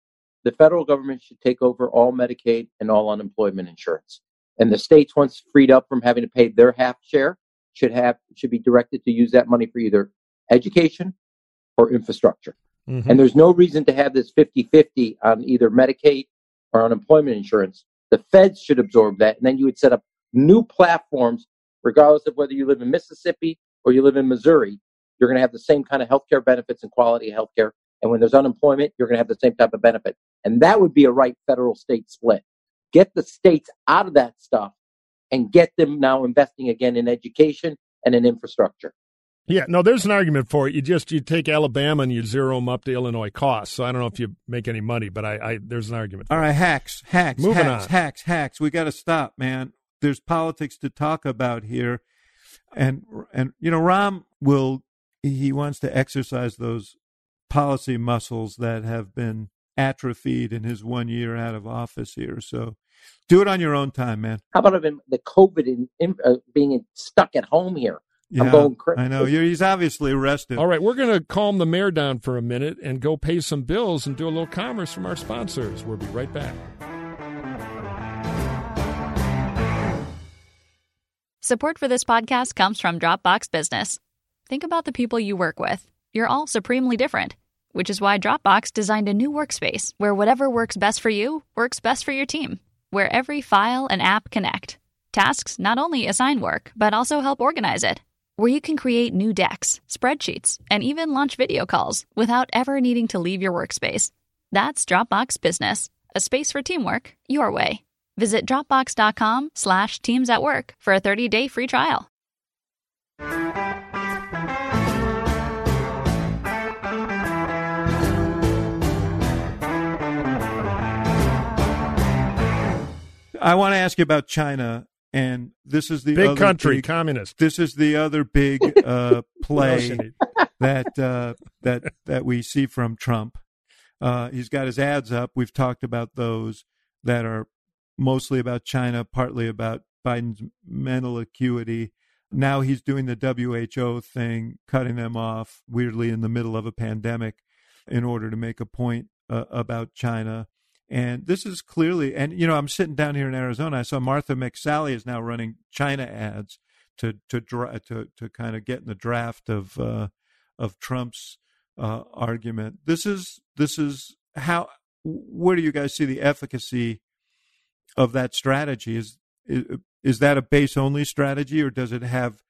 the federal government should take over all Medicaid and all unemployment insurance. And the states, once freed up from having to pay their half share, should have should be directed to use that money for either education or infrastructure. Mm-hmm. And there's no reason to have this 50-50 on either Medicaid or unemployment insurance. The feds should absorb that, and then you would set up new platforms, regardless of whether you live in Mississippi or you live in Missouri, you're going to have the same kind of healthcare benefits and quality of healthcare. And when there's unemployment, you're going to have the same type of benefit. And that would be a right federal state split. Get the states out of that stuff and get them now investing again in education and in infrastructure. Yeah, no, there's an argument for it. You just you take Alabama and you zero them up to Illinois costs. So I don't know if you make any money, but I, I there's an argument. All right, hacks, hacks, moving hacks, on, hacks, hacks. We got to stop, man there's politics to talk about here, and and you know Rahm will he wants to exercise those policy muscles that have been atrophied in his one year out of office here. So do it on your own time, man. How about even the COVID in, in uh, being stuck at home here? Yeah, I'm going crazy. I know. You're, he's obviously arrested. All right, we're going to calm the mayor down for a minute and go pay some bills and do a little commerce from our sponsors. We'll be right back. Support for this podcast comes from Dropbox Business. Think about the people you work with. You're all supremely different, which is why Dropbox designed a new workspace where whatever works best for you works best for your team, where every file and app connect. Tasks not only assign work, but also help organize it, where you can create new decks, spreadsheets, and even launch video calls without ever needing to leave your workspace. That's Dropbox Business, a space for teamwork your way. Visit Dropbox.com slash teams at work for a 30-day free trial. I want to ask you about China, and this is the Big other country, big- communist. This is the other big (laughs) uh, What else you play that uh, that that we see from Trump. Uh, he's got his ads up. We've talked about those that are mostly about China, partly about Biden's mental acuity. Now he's doing the WHO thing, cutting them off weirdly in the middle of a pandemic in order to make a point uh, about China. And this is clearly, and you know, I'm sitting down here in Arizona. I saw Martha McSally is now running China ads to to to to kind of get in the draft of uh, of Trump's uh, argument. This is this is how. Where do you guys see the efficacy of that strategy? Is is, is that a base only strategy, or does it have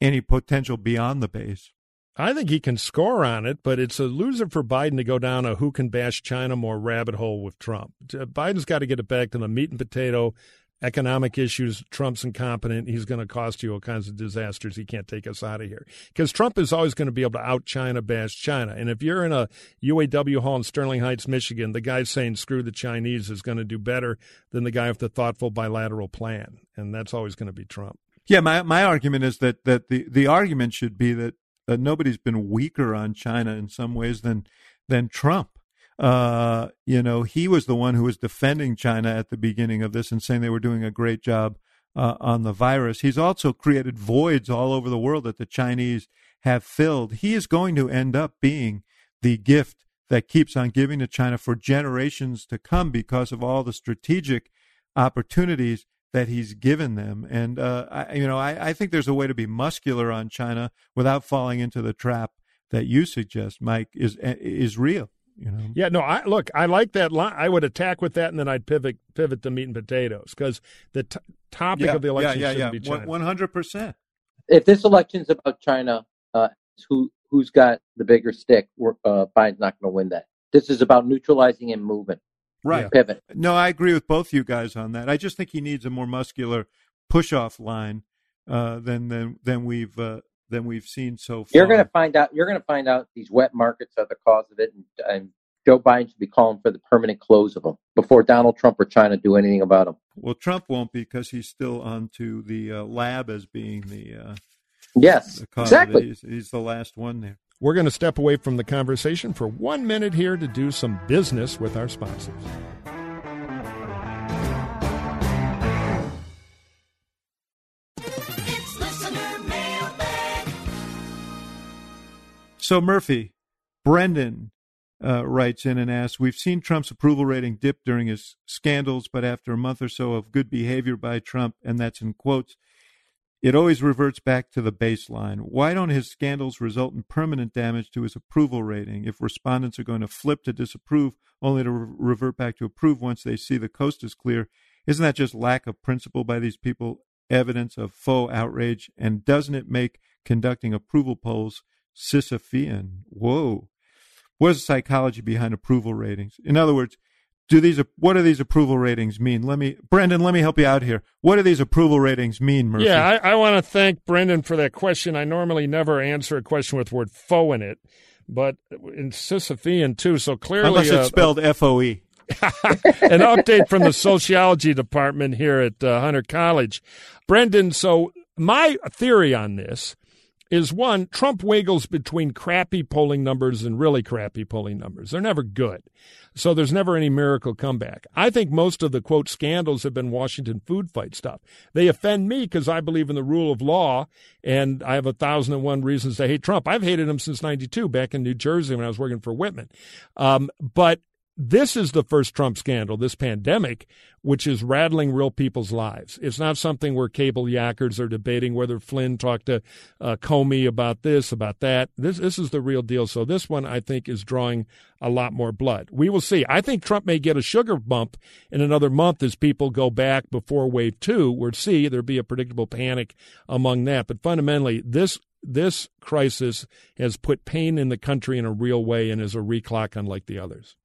any potential beyond the base? I think he can score on it, but it's a loser for Biden to go down a who can bash China more rabbit hole with Trump. Biden's got to get it back to the meat and potato economic issues. Trump's incompetent. He's going to cost you all kinds of disasters. He can't take us out of here because Trump is always going to be able to out China bash China. And if you're in a UAW hall in Sterling Heights, Michigan, the guy saying screw the Chinese is going to do better than the guy with the thoughtful bilateral plan. And that's always going to be Trump. Yeah, my my argument is that that the the argument should be that uh, nobody's been weaker on China in some ways than than Trump. Uh, you know, he was the one who was defending China at the beginning of this and saying they were doing a great job uh, on the virus. He's also created voids all over the world that the Chinese have filled. He is going to end up being the gift that keeps on giving to China for generations to come because of all the strategic opportunities that he's given them. And uh, I, you know, I, I think there's a way to be muscular on China without falling into the trap that you suggest, Mike, is is real. You know. Yeah, no, I look, I like that line. I would attack with that, and then I'd pivot pivot to meat and potatoes because the t- topic Yeah, of the election yeah, yeah, shouldn't yeah. be China. One hundred percent. If this election's about China, uh, who who's got the bigger stick? Uh, Biden's not going to win that. This is about neutralizing and moving. Right. Pivot. No, I agree with both you guys on that. I just think he needs a more muscular push off line uh, than than than we've uh, than we've seen so far. You're going to find out. You're going to find out these wet markets are the cause of it, and, and Joe Biden should be calling for the permanent close of them before Donald Trump or China do anything about them. Well, Trump won't because he's still onto the uh, lab as being the, uh, Yes, the cause of it. exactly. He's, he's the last one there. We're going to step away from the conversation for one minute here to do some business with our sponsors. So Murphy, Brendan uh, writes in and asks, "We've seen Trump's approval rating dip during his scandals, but after a month or so of good behavior by Trump, and that's in quotes." It always reverts back to the baseline. Why don't his scandals result in permanent damage to his approval rating if respondents are going to flip to disapprove only to re- revert back to approve once they see the coast is clear? Isn't that just lack of principle by these people, evidence of faux outrage? And doesn't it make conducting approval polls Sisyphean? Whoa. What is the psychology behind approval ratings? In other words, do these what do these approval ratings mean? Let me, Brendan, let me help you out here. What do these approval ratings mean, Murphy? Yeah, I, I want to thank Brendan for that question. I normally never answer a question with the word foe in it, but in Sisyphean too. So clearly, unless uh, it's spelled F O E. (laughs) an update from the sociology department here at uh, Hunter College. Brendan, so my theory on this is one, Trump wiggles between crappy polling numbers and really crappy polling numbers. They're never good. So there's never any miracle comeback. I think most of the quote scandals have been Washington food fight stuff. They offend me because I believe in the rule of law and I have a thousand and one reasons to hate Trump. I've hated him since 92 back in New Jersey when I was working for Whitman. Um, but this is the first Trump scandal, this pandemic, which is rattling real people's lives. It's not something where cable yackers are debating whether Flynn talked to uh, Comey about this, about that. This this is the real deal. So this one, I think, is drawing a lot more blood. We will see. I think Trump may get a sugar bump in another month as people go back before wave two. We'll see. There'll be a predictable panic among that. But fundamentally, this this crisis has put pain in the country in a real way and is a reclock unlike the others.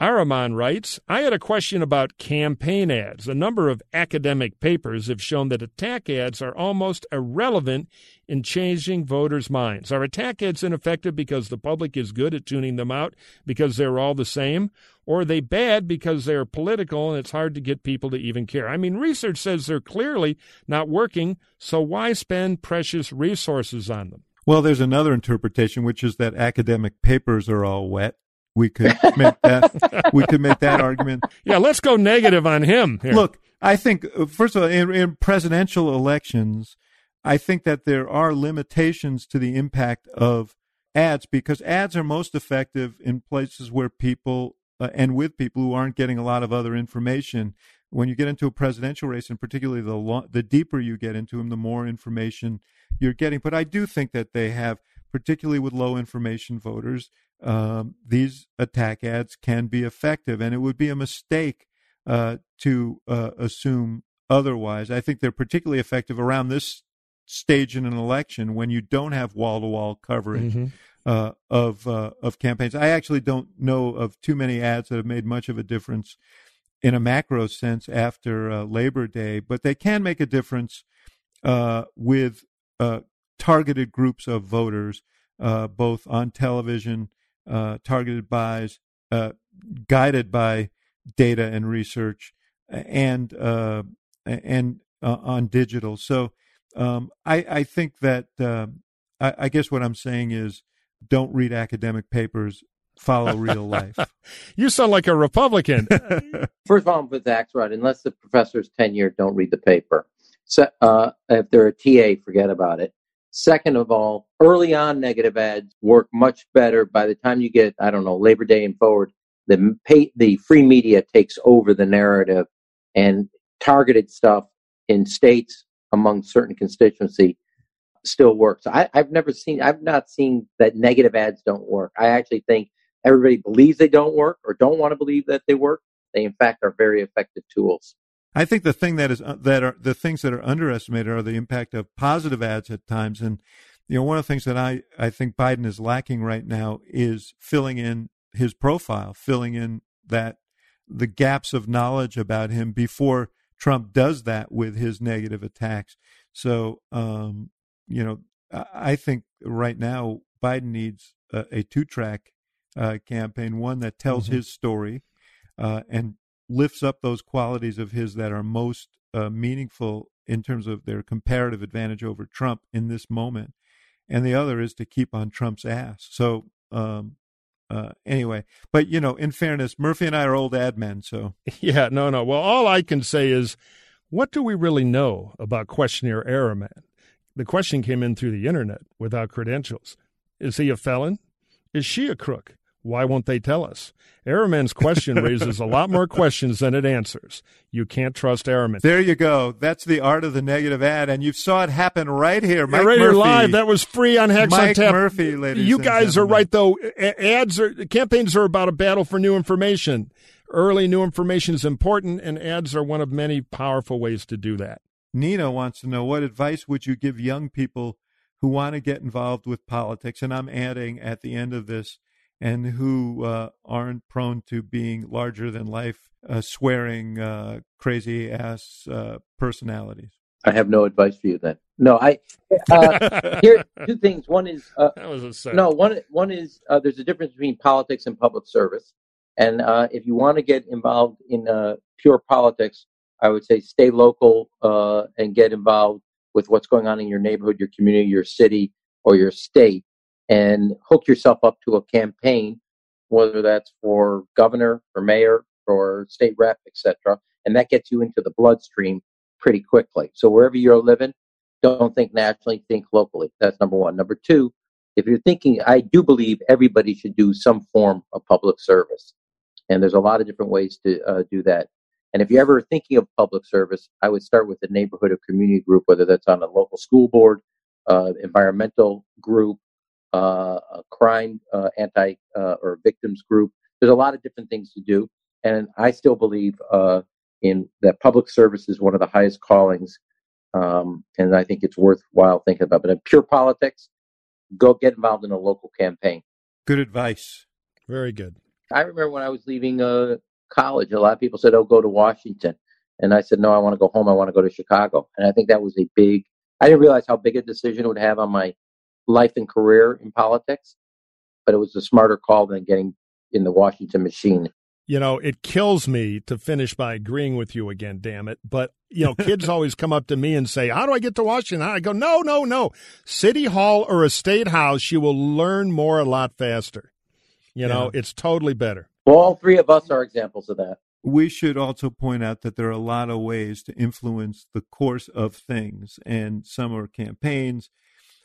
Araman writes, I had a question about campaign ads. A number of academic papers have shown that attack ads are almost irrelevant in changing voters' minds. Are attack ads ineffective because the public is good at tuning them out because they're all the same? Or are they bad because they're political and it's hard to get people to even care? I mean, research says they're clearly not working, so why spend precious resources on them? Well, there's another interpretation, which is that academic papers are all wet we could (laughs) make that we could make that argument. Yeah, let's go negative on him. Here. Look, I think uh, first of all, in, in presidential elections, I think that there are limitations to the impact of ads because ads are most effective in places where people uh, and with people who aren't getting a lot of other information. When you get into a presidential race, and particularly the lo- the deeper you get into them, the more information you're getting. But I do think that they have, particularly with low information voters, um, these attack ads can be effective, and it would be a mistake uh, to uh, assume otherwise. I think they're particularly effective around this stage in an election when you don't have wall to wall coverage. Mm-hmm. Uh, of uh, of campaigns, I actually don't know of too many ads that have made much of a difference in a macro sense after uh, Labor Day, but they can make a difference uh, with targeted groups of voters, both on television uh, targeted buys, uh, guided by data and research, and uh, and uh, on digital. So um, I, I, think that um, I, I, guess what I'm saying is don't read academic papers. Follow real life. (laughs) you sound like a Republican. (laughs) First of all, with Axelrod, unless the professor's tenured, don't read the paper. So, uh, if they're a TA, forget about it. Second of all, early on negative ads work much better. By the time you get, I don't know, Labor Day and forward, the pay, the free media takes over the narrative and targeted stuff in states among certain constituency still works. I, I've never seen, I've not seen that negative ads don't work. I actually think everybody believes they don't work or don't want to believe that they work. They in fact are very effective tools. I think the thing that is uh, that are the things that are underestimated are the impact of positive ads at times. And you know, one of the things that I I think Biden is lacking right now is filling in his profile, filling in that the gaps of knowledge about him before Trump does that with his negative attacks. So, um, you know, I think right now Biden needs a, a two-track uh, campaign, one that tells mm-hmm. his story uh, and lifts up those qualities of his that are most uh, meaningful in terms of their comparative advantage over Trump in this moment, and the other is to keep on Trump's ass. So, um, uh, anyway, but you know, in fairness, Murphy and I are old ad men, so (laughs) yeah, no, no. Well, all I can say is, what do we really know about questionnaire Araman? The question came in through the internet without credentials. Is he a felon? Is she a crook? Why won't they tell us? Araman's question raises a lot more questions than it answers. You can't trust Araman. There you go. That's the art of the negative ad, and you saw it happen right here. Mike yeah, right Murphy. here live. That was free on Hacks Mike on Tap. Murphy, ladies. You guys are right, though. Ads are campaigns are about a battle for new information. Early new information is important, and ads are one of many powerful ways to do that. Nina wants to know what advice would you give young people who want to get involved with politics? And I'm adding at the end of this and who uh, aren't prone to being larger than life, uh, swearing, uh, crazy ass uh, personalities. I have no advice for you then. No, I uh, here two things. One is uh, that was a no one. One is there's a difference between politics and public service, and if you want to get involved in pure politics, I would say stay local and get involved with what's going on in your neighborhood, your community, your city, or your state and hook yourself up to a campaign, whether that's for governor or mayor or state rep, etc. And that gets you into the bloodstream pretty quickly. So wherever you're living, don't think nationally, think locally. That's number one. Number two, if you're thinking, I do believe everybody should do some form of public service. And there's a lot of different ways to uh, do that. And if you're ever thinking of public service, I would start with a neighborhood or community group, whether that's on a local school board, uh, environmental group, uh, a crime uh, anti uh, or victims group. There's a lot of different things to do. And I still believe uh, in that public service is one of the highest callings. Um, and I think it's worthwhile thinking about. But in pure politics, go get involved in a local campaign. Good advice. Very good. I remember when I was leaving uh, college, a lot of people said, "Oh, go to Washington," and I said, "No, I want to go home. I want to go to Chicago." And I think that was a big. I didn't realize how big a decision it would have on my life and career in politics, but it was a smarter call than getting in the Washington machine. You know, it kills me to finish by agreeing with you again, damn it. But, you know, (laughs) kids always come up to me and say, How do I get to Washington? I go, No, no, no. City Hall or a state house, you will learn more a lot faster. You know, it's totally better. Well, all three of us are examples of that. We should also point out that there are a lot of ways to influence the course of things, and some are campaigns,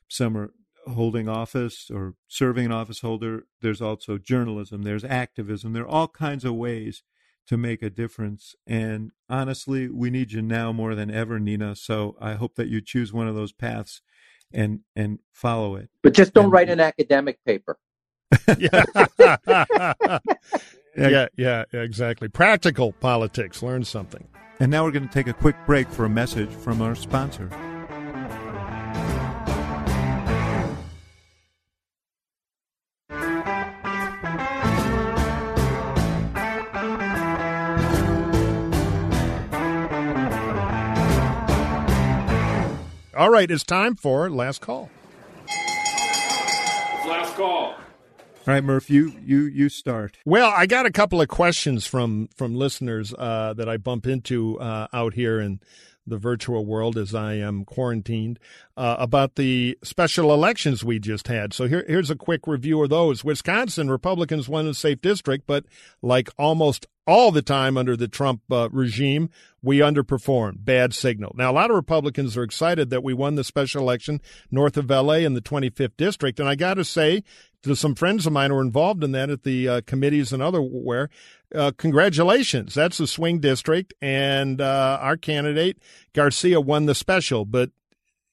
some are holding office or serving an office holder. There's also journalism, there's activism, there are all kinds of ways to make a difference. And honestly, we need you now more than ever, Nina. So I hope that you choose one of those paths and and follow it. But just don't and, write an academic paper. yeah. (laughs) yeah, yeah, exactly. Practical politics. Learn something. And now we're going to take a quick break for a message from our sponsor. All right, it's time for last call. Last call. All right, Murph, you you you start. Well, I got a couple of questions from from listeners uh, that I bump into uh, out here in the virtual world as I am quarantined uh, about the special elections we just had. So here, here's a quick review of those. Wisconsin Republicans won a safe district, but like almost all the time under the Trump uh, regime, we underperformed. Bad signal. Now, a lot of Republicans are excited that we won the special election north of LA in the 25th district. And I got to say some friends of mine who were involved in that at the uh, committees and otherwhere, uh, congratulations. That's a swing district. And uh, our candidate, Garcia, won the special. But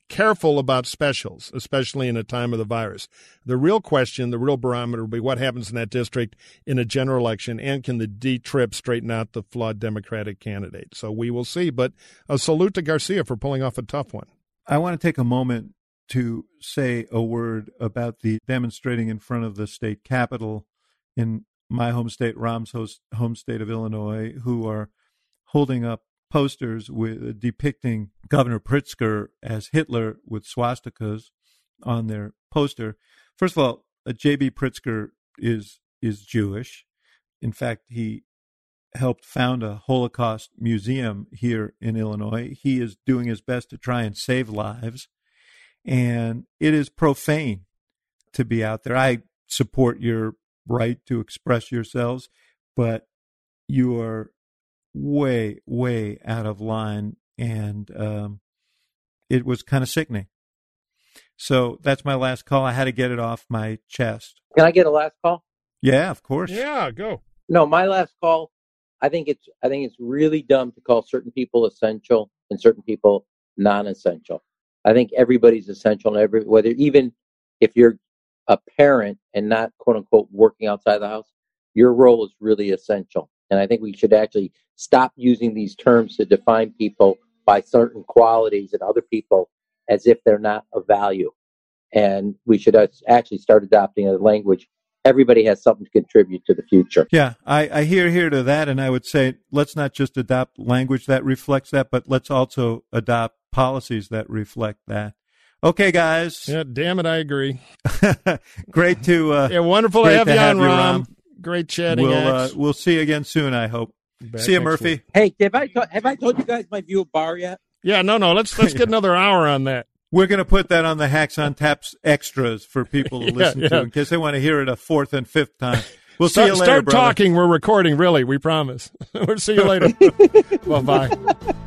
careful about specials, especially in a time of the virus. The real question, the real barometer will be what happens in that district in a general election, and can the D trip straighten out the flawed Democratic candidate? So we will see. But a salute to Garcia for pulling off a tough one. I want to take a moment to say a word about the demonstrating in front of the state capitol in my home state, Rahm's home state of Illinois, who are holding up posters with depicting Governor Pritzker as Hitler with swastikas on their poster. First of all, uh, J.B. Pritzker is is Jewish. In fact, he helped found a Holocaust museum here in Illinois. He is doing his best to try and save lives, and it is profane to be out there. I support your right to express yourselves, but you are way, way out of line, and um, it was kind of sickening. So that's my last call. I had to get it off my chest. Can I get a last call? Yeah, of course. Yeah, go. No, my last call. I think it's I think it's really dumb to call certain people essential and certain people non-essential. I think everybody's essential, and every whether even if you're a parent and not quote unquote working outside the house, your role is really essential. And I think we should actually stop using these terms to define people by certain qualities and other people as if they're not of value. And we should actually start adopting a language. Everybody has something to contribute to the future. Yeah, I, I hear here to that, and I would say let's not just adopt language that reflects that, but let's also adopt policies that reflect that. Okay, guys. Yeah, damn it, I agree. (laughs) great to uh, yeah, wonderful to have, to you have on, Rahm. Great chatting. We'll uh, we'll see you again soon. I hope. Back see you, Murphy. Week. Hey, have I to- have I told you guys my view of Barr yet? Yeah, no, no. Let's let's get another hour on that. (laughs) We're going to put that on the Hacks on Taps extras for people to (laughs) Yeah, listen yeah. to in case they want to hear it a fourth and fifth time. We'll start, see you later, start brother. talking. We're recording. Really, we promise. we'll see you later. bye bye.